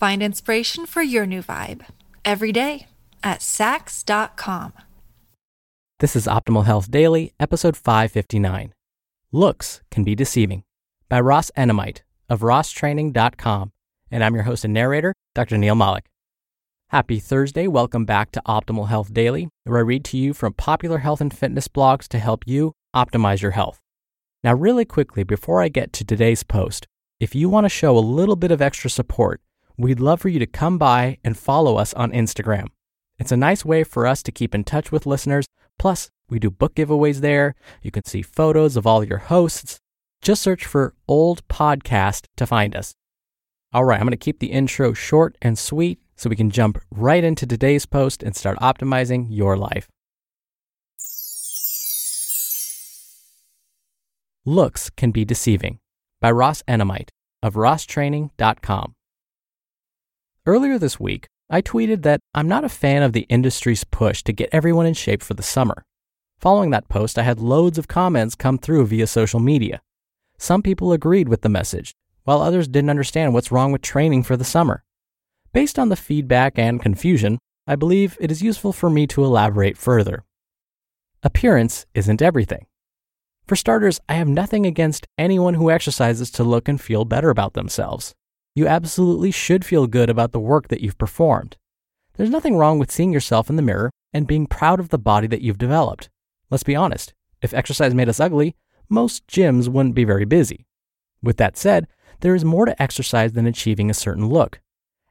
Find inspiration for your new vibe every day at Saks.com. This is Optimal Health Daily, episode 559. Looks can be deceiving by Ross Enamait of rosstraining.com. And I'm your host and narrator, Dr. Neal Malik. Happy Thursday. Welcome back to Optimal Health Daily, where I read to you from popular health and fitness blogs to help you optimize your health. Now, really quickly, before I get to today's post, if you want to show a little bit of extra support, we'd love for you to come by and follow us on Instagram. It's a nice way for us to keep in touch with listeners. Plus, we do book giveaways there. You can see photos of all your hosts. Just search for Old Podcast to find us. All right, I'm going to keep the intro short and sweet so we can jump right into today's post and start optimizing your life. Looks can be deceiving by Ross Enamait of rosstraining.com. Earlier this week, I tweeted that I'm not a fan of the industry's push to get everyone in shape for the summer. Following that post, I had loads of comments come through via social media. Some people agreed with the message, while others didn't understand what's wrong with training for the summer. Based on the feedback and confusion, I believe it is useful for me to elaborate further. Appearance isn't everything. For starters, I have nothing against anyone who exercises to look and feel better about themselves. You absolutely should feel good about the work that you've performed. There's nothing wrong with seeing yourself in the mirror and being proud of the body that you've developed. Let's be honest, if exercise made us ugly, most gyms wouldn't be very busy. With that said, there is more to exercise than achieving a certain look.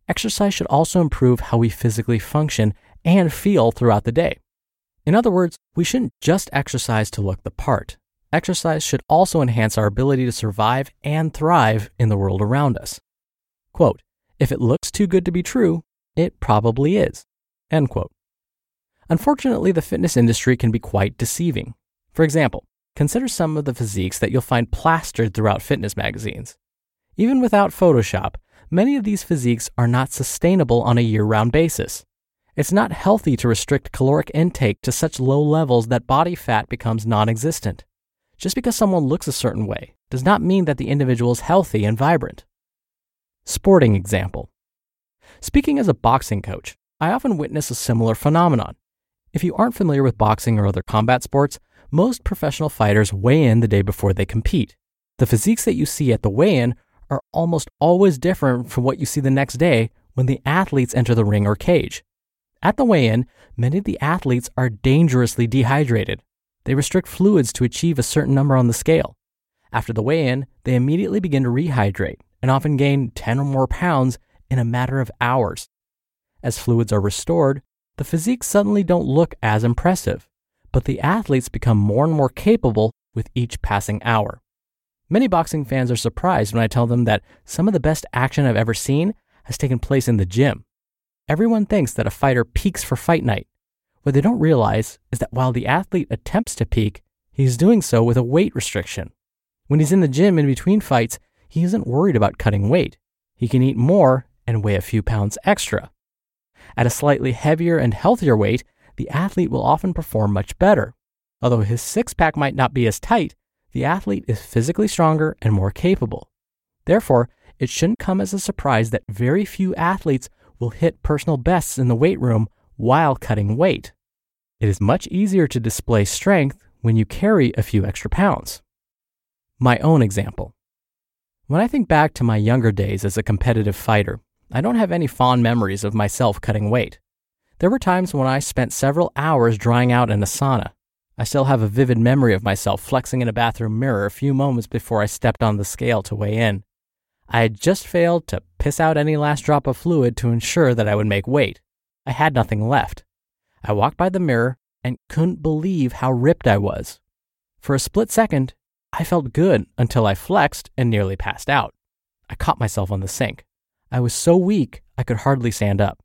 Exercise should also improve how we physically function and feel throughout the day. In other words, we shouldn't just exercise to look the part. Exercise should also enhance our ability to survive and thrive in the world around us. Quote, if it looks too good to be true, it probably is. End quote. Unfortunately, the fitness industry can be quite deceiving. For example, consider some of the physiques that you'll find plastered throughout fitness magazines. Even without Photoshop, many of these physiques are not sustainable on a year round basis. It's not healthy to restrict caloric intake to such low levels that body fat becomes non existent. Just because someone looks a certain way does not mean that the individual is healthy and vibrant. Sporting example. Speaking as a boxing coach, I often witness a similar phenomenon. If you aren't familiar with boxing or other combat sports, most professional fighters weigh in the day before they compete. The physiques that you see at the weigh in are almost always different from what you see the next day when the athletes enter the ring or cage. At the weigh in, many of the athletes are dangerously dehydrated. They restrict fluids to achieve a certain number on the scale. After the weigh in, they immediately begin to rehydrate and often gain 10 or more pounds in a matter of hours. As fluids are restored, the physiques suddenly don't look as impressive, but the athletes become more and more capable with each passing hour. Many boxing fans are surprised when I tell them that some of the best action I've ever seen has taken place in the gym. Everyone thinks that a fighter peaks for fight night. What they don't realize is that while the athlete attempts to peak, he's doing so with a weight restriction. When he's in the gym in between fights, he isn't worried about cutting weight. He can eat more and weigh a few pounds extra. At a slightly heavier and healthier weight, the athlete will often perform much better. Although his six pack might not be as tight, the athlete is physically stronger and more capable. Therefore, it shouldn't come as a surprise that very few athletes will hit personal bests in the weight room while cutting weight. It is much easier to display strength when you carry a few extra pounds. My own example. When I think back to my younger days as a competitive fighter, I don't have any fond memories of myself cutting weight. There were times when I spent several hours drying out in a sauna. I still have a vivid memory of myself flexing in a bathroom mirror a few moments before I stepped on the scale to weigh in. I had just failed to piss out any last drop of fluid to ensure that I would make weight. I had nothing left. I walked by the mirror and couldn't believe how ripped I was. For a split second, I felt good until I flexed and nearly passed out. I caught myself on the sink. I was so weak I could hardly stand up.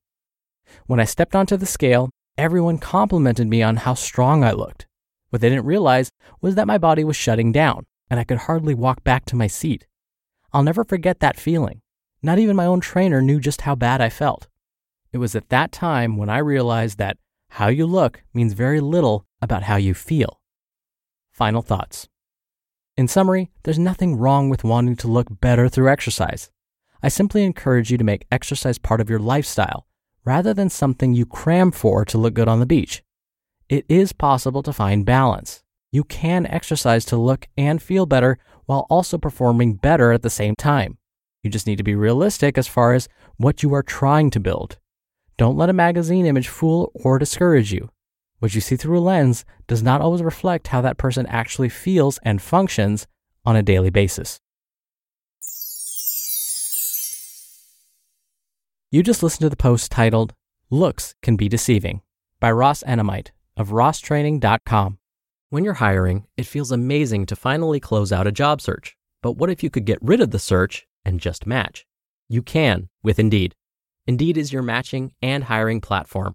When I stepped onto the scale, everyone complimented me on how strong I looked. What they didn't realize was that my body was shutting down and I could hardly walk back to my seat. I'll never forget that feeling. Not even my own trainer knew just how bad I felt. It was at that time when I realized that how you look means very little about how you feel. Final thoughts. In summary, there's nothing wrong with wanting to look better through exercise. I simply encourage you to make exercise part of your lifestyle rather than something you cram for to look good on the beach. It is possible to find balance. You can exercise to look and feel better while also performing better at the same time. You just need to be realistic as far as what you are trying to build. Don't let a magazine image fool or discourage you. What you see through a lens does not always reflect how that person actually feels and functions on a daily basis. You just listened to the post titled Looks Can Be Deceiving by Ross Enamait of rosstraining.com. When you're hiring, it feels amazing to finally close out a job search. But what if you could get rid of the search and just match? You can with Indeed. Indeed is your matching and hiring platform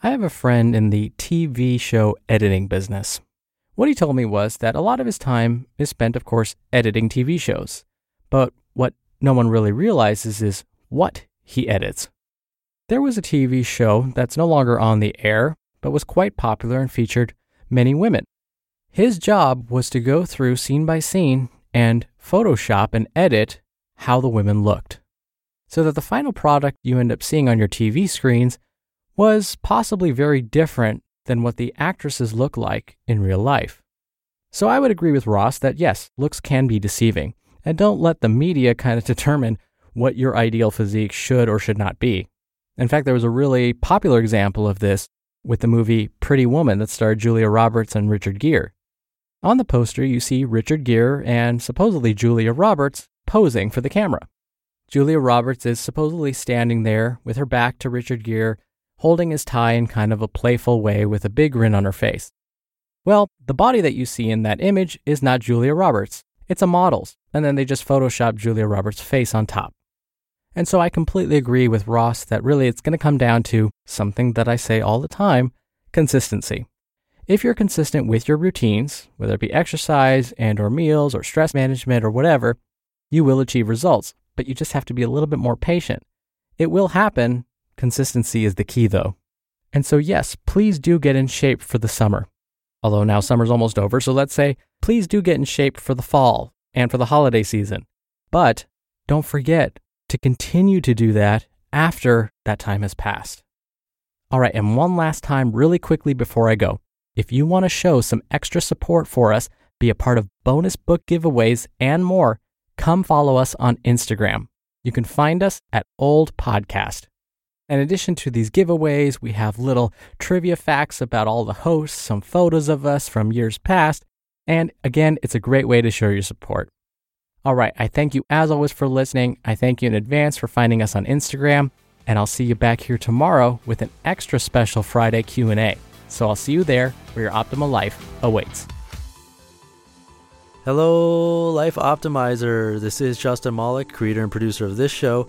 I have a friend in the TV show editing business. What he told me was that a lot of his time is spent, of course, editing TV shows. But what no one really realizes is what he edits. There was a TV show that's no longer on the air, but was quite popular and featured many women. His job was to go through scene by scene and Photoshop and edit how the women looked, so that the final product you end up seeing on your TV screens was possibly very different than what the actresses look like in real life. So I would agree with Ross that yes, looks can be deceiving, and don't let the media kind of determine what your ideal physique should or should not be. In fact, there was a really popular example of this with the movie Pretty Woman that starred Julia Roberts and Richard Gere. On the poster, you see Richard Gere and supposedly Julia Roberts posing for the camera. Julia Roberts is supposedly standing there with her back to Richard Gere, holding his tie in kind of a playful way with a big grin on her face. Well, the body that you see in that image is not Julia Roberts, it's a model's, and then they just Photoshop Julia Roberts' face on top. And so I completely agree with Ross that really it's going to come down to something that I say all the time consistency. If you're consistent with your routines, whether it be exercise and or meals or stress management or whatever, you will achieve results, but you just have to be a little bit more patient. It will happen. Consistency is the key though. And so yes, please do get in shape for the summer. Although now summer's almost over, so let's say please do get in shape for the fall and for the holiday season. But don't forget to continue to do that after that time has passed. All right, and one last time, really quickly before I go. If you want to show some extra support for us, be a part of bonus book giveaways and more, come follow us on Instagram. You can find us at Old Podcast. In addition to these giveaways, we have little trivia facts about all the hosts, some photos of us from years past, and again, it's a great way to show your support. All right, I thank you as always for listening. I thank you in advance for finding us on Instagram, and I'll see you back here tomorrow with an extra special Friday Q&A. So I'll see you there where your optimal life awaits. Hello, Life Optimizer. This is Justin Malik, creator and producer of this show